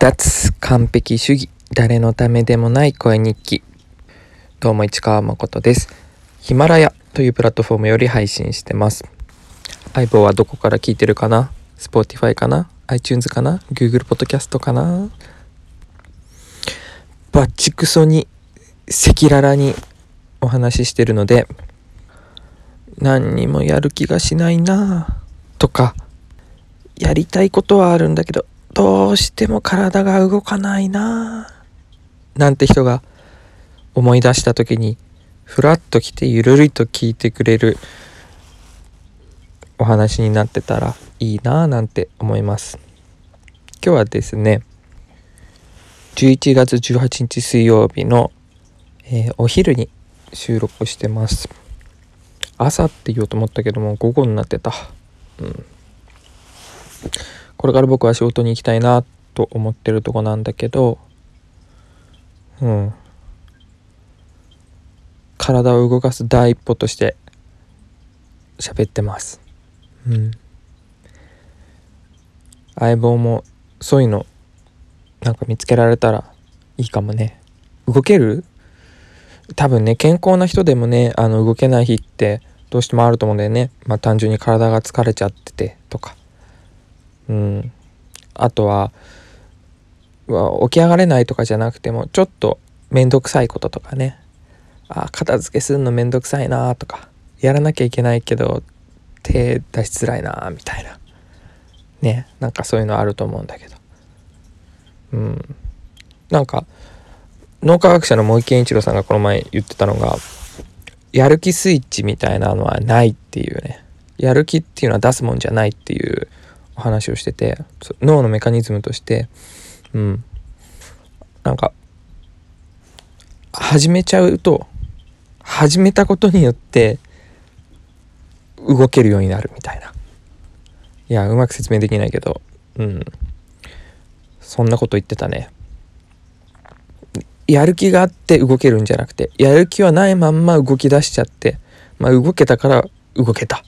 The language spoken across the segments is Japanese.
脱完璧主義誰のためでもない声日記。どうも市川誠です。ヒマラヤというプラットフォームより配信してます。相棒はどこから聞いてるかな？Spotify かな？iTunes かな？Google Podcast かな？バッチクソに赤裸々にお話ししてるので何にもやる気がしないなとかやりたいことはあるんだけどどうしても体が動かないな。なんて人が思い出した時にふらっと来てゆるりと聞いてくれるお話になってたらいいなぁなんて思います。今日はですね11月18日水曜日の、えー、お昼に収録してます。朝って言おうと思ったけども午後になってた。うん。これから僕は仕事に行きたいなと思ってるとこなんだけどうん。体を動かす第一歩として喋ってます。うん。相棒もそういうのなんか見つけられたらいいかもね。動ける？多分ね健康な人でもねあの動けない日ってどうしてもあると思うんだよね。まあ単純に体が疲れちゃっててとか。うん。あとは起き上がれないとかじゃなくてもちょっと面倒くさいこととかね。あ片付けするの面倒くさいなとかやらなきゃいけないけど手出しづらいなみたいな。ねなんかそういうのあると思うんだけど。うん。なんか脳科学者の森健一郎さんがこの前言ってたのがやる気スイッチみたいなのはないっていうね。やる気っていうのは出すもんじゃないっていう話をしてて脳のメカニズムとしてうん。なんか始めちゃうと始めたことによって動けるようになるみたいな。いやうまく説明できないけどうん。そんなこと言ってたね。やる気があって動けるんじゃなくてやる気はないまんま動き出しちゃってまあ動けたから動けた。っ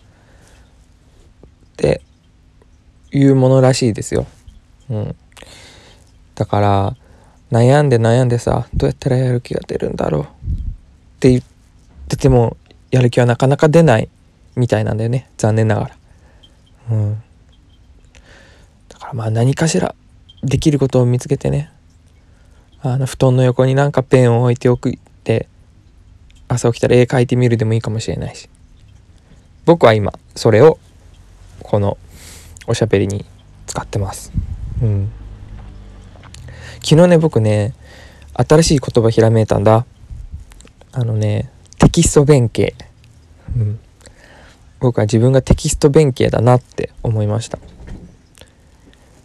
ていうものらしいですよ。うん。だから悩んで悩んでさどうやったらやる気が出るんだろうって言っててもやる気はなかなか出ないみたいなんだよね残念ながら。うん。だからまあ何かしらできることを見つけてねあの布団の横になんかペンを置いておくって朝起きたら絵描いてみるでもいいかもしれないし僕は今それをこのおしゃべりに使ってます。うん。昨日ね、僕ね、新しい言葉ひらめいたんだ。あのね、テキスト弁慶。うん。僕は自分がテキスト弁慶だなって思いました。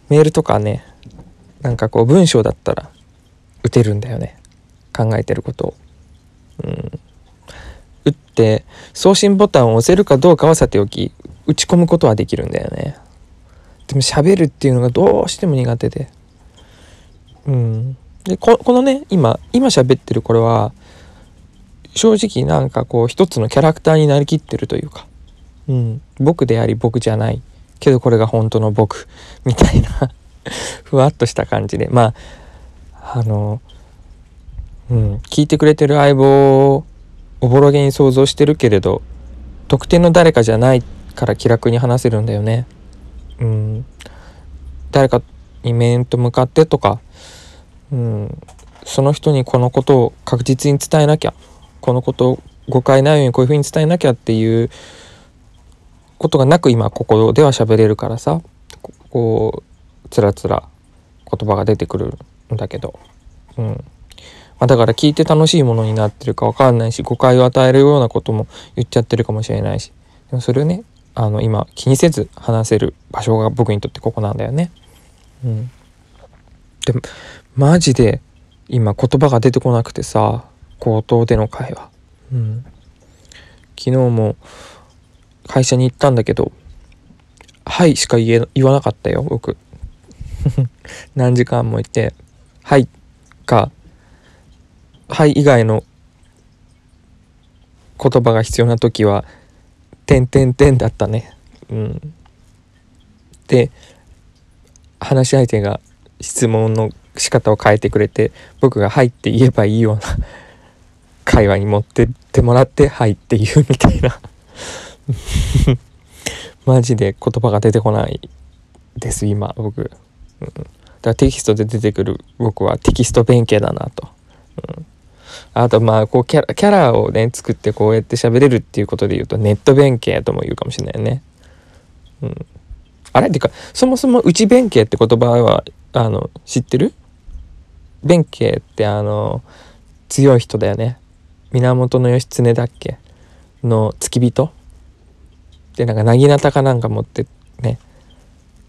メールとかね、なんかこう文章だったら打てるんだよね。考えてることを。うん。打って送信ボタンを押せるかどうかはさておき打ち込むことはできるんだよね。喋るっていうのがどうしても苦手で。うん。で、ここのね、今、今喋ってるこれは、正直なんかこう一つのキャラクターになりきってるというか、うん、僕であり僕じゃないけどこれが本当の僕みたいな ふわっとした感じでまああのうん聞いてくれてる相棒をおぼろげに想像してるけれど特定の誰かじゃないから気楽に話せるんだよね。うん、誰かに面と向かってとか、うん、その人にこのことを確実に伝えなきゃこのことを誤解ないようにこういうふうに伝えなきゃっていうことがなく今ここでは喋れるからさこうつらつら言葉が出てくるんだけど、うん。まあ、だから聞いて楽しいものになってるか分かんないし誤解を与えるようなことも言っちゃってるかもしれないし。でもそれをねあの今気にせず話せる場所が僕にとってここなんだよね。うん、でもマジで今言葉が出てこなくてさ口頭での会話。うん、昨日も会社に行ったんだけど「はい」しか言え言わなかったよ僕。何時間もいて「はい」か「はい」以外の言葉が必要な時は「てんてんてんだったね。うん。で、話し相手が質問の仕方を変えてくれて僕が「はい」って言えばいいような 会話に持ってってもらって「はい」って言うみたいな。マジで言葉が出てこないです今僕、うん、だからテキストで出てくる僕はテキスト弁慶だなと、うん、あとまあこうキャラキャラをね作ってこうやって喋れるっていうことで言うとネット弁慶とも言うかもしれないよね。うん。あれ？ってかそもそも内弁慶って言葉はあの知ってる？弁慶ってあの強い人だよね。源義経だっけ？の付き人？でなんかなぎなたかなんか持ってね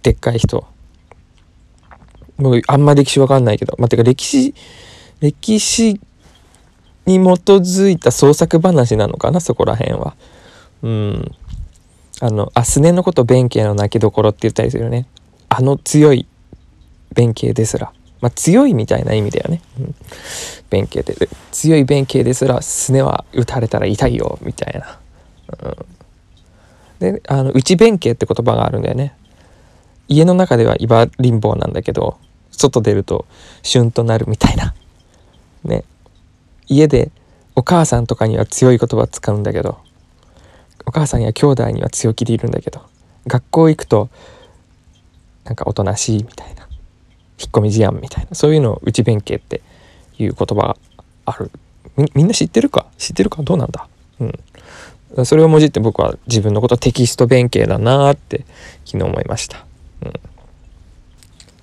でっかい人。もうあんま歴史わかんないけど。まあ、てか歴史歴史に基づいた創作話なのかなそこら辺は。うん。あのあすねのこと弁慶の泣きどころって言ったりするよね。あの強い弁慶ですら。まあ強いみたいな意味だよね、うん、弁慶で。強い弁慶ですらすねは打たれたら痛いよみたいな、うん、であの内弁慶って言葉があるんだよね。家の中ではイバリンボーなんだけど外出ると旬となるみたいな。ね。家でお母さんとかには強い言葉使うんだけどお母さんや兄弟には強気でいるんだけど学校行くとなんかおとなしいみたいな引っ込み思案みたいなそういうのを内弁慶っていう言葉がある。みんな知ってるか？知ってるか？どうなんだ？うん。それをもじって僕は自分のことテキスト弁慶だなって昨日思いました、うん、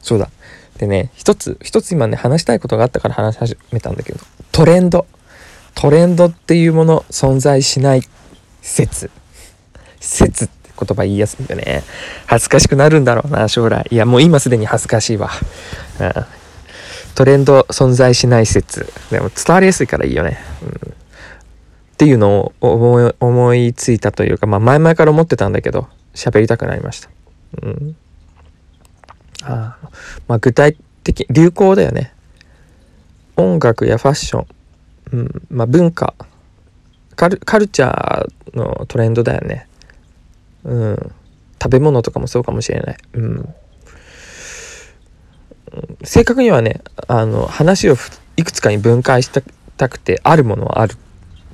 そうだ。でね一つ一つ今ね話したいことがあったから話し始めたんだけどトレンド。トレンドっていうもの存在しない説。説って言葉言いやすいんだよね。恥ずかしくなるんだろうな将来。いやもう今すでに恥ずかしいわ、うん、トレンド存在しない説。でも伝わりやすいからいいよね、うん、っていうのを思いついたというか、まあ、前々から思ってたんだけど喋りたくなりました、うん、あまあ具体的流行だよね。音楽やファッション、うん。まあ、文化。カルカルチャーのトレンドだよね。うん。食べ物とかもそうかもしれない。うん。正確にはねあの話をいくつかに分解したくてあるものはある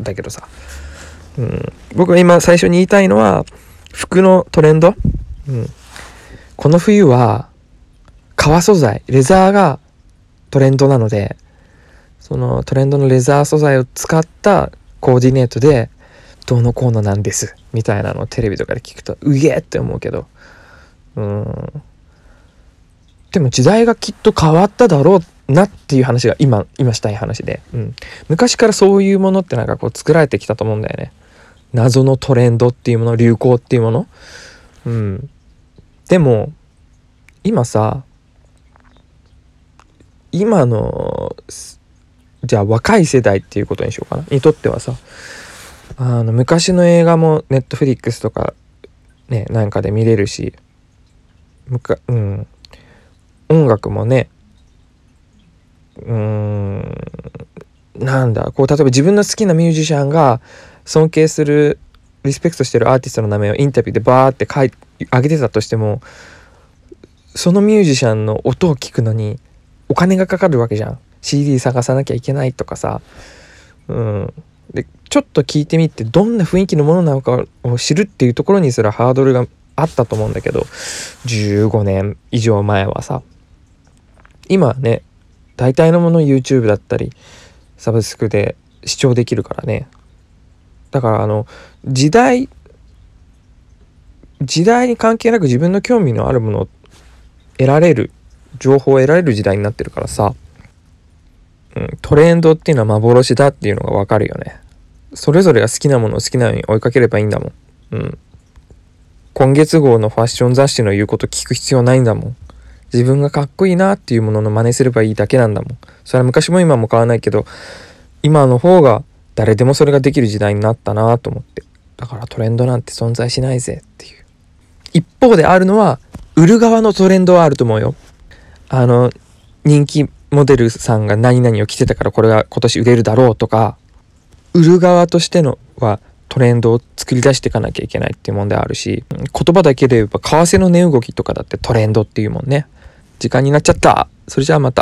んだけどさ、うん、僕が今最初に言いたいのは服のトレンド、うん、この冬は革素材レザーがトレンドなのでそのトレンドのレザー素材を使ったコーディネートでどうのこうのなんですみたいなのをテレビとかで聞くとうげえって思うけど。うん。でも時代がきっと変わっただろうなっていう話が今今したい話で、うん、昔からそういうものってなんかこう作られてきたと思うんだよね。謎のトレンドっていうもの流行っていうもの。うん。でも今さ今のじゃあ若い世代っていうことにしようかな。にとってはさあの昔の映画もネットフリックスとかねなんかで見れるしむかうん。音楽もねうーんなんだこう例えば自分の好きなミュージシャンが尊敬するリスペクトしてるアーティストの名前をインタビューでバーって書い上げてたとしてもそのミュージシャンの音を聞くのにお金がかかるわけじゃん。CD 探さなきゃいけないとかさ。うん。でちょっと聞いてみてどんな雰囲気のものなのかを知るっていうところにすらハードルがあったと思うんだけど15年以上前はさ。今ね大体のもの YouTube だったりサブスクで視聴できるからね。だからあの時代時代に関係なく自分の興味のあるものを得られる情報を得られる時代になってるからさうん、トレンドっていうのは幻だっていうのがわかるよね。それぞれが好きなものを好きなように追いかければいいんだもん。うん。今月号のファッション雑誌の言うこと聞く必要ないんだもん。自分がかっこいいなっていうものの真似すればいいだけなんだもん。それは昔も今も変わらないけど、今の方が誰でもそれができる時代になったなと思って。だからトレンドなんて存在しないぜっていう。一方であるのは、売る側のトレンドはあると思うよ。あの、人気モデルさんが何々を着てたからこれが今年売れるだろうとか売る側としてのはトレンドを作り出していかなきゃいけないっていう問題あるし言葉だけで言えば為替の値動きとかだってトレンドっていうもんね時間になっちゃった。それじゃあまた。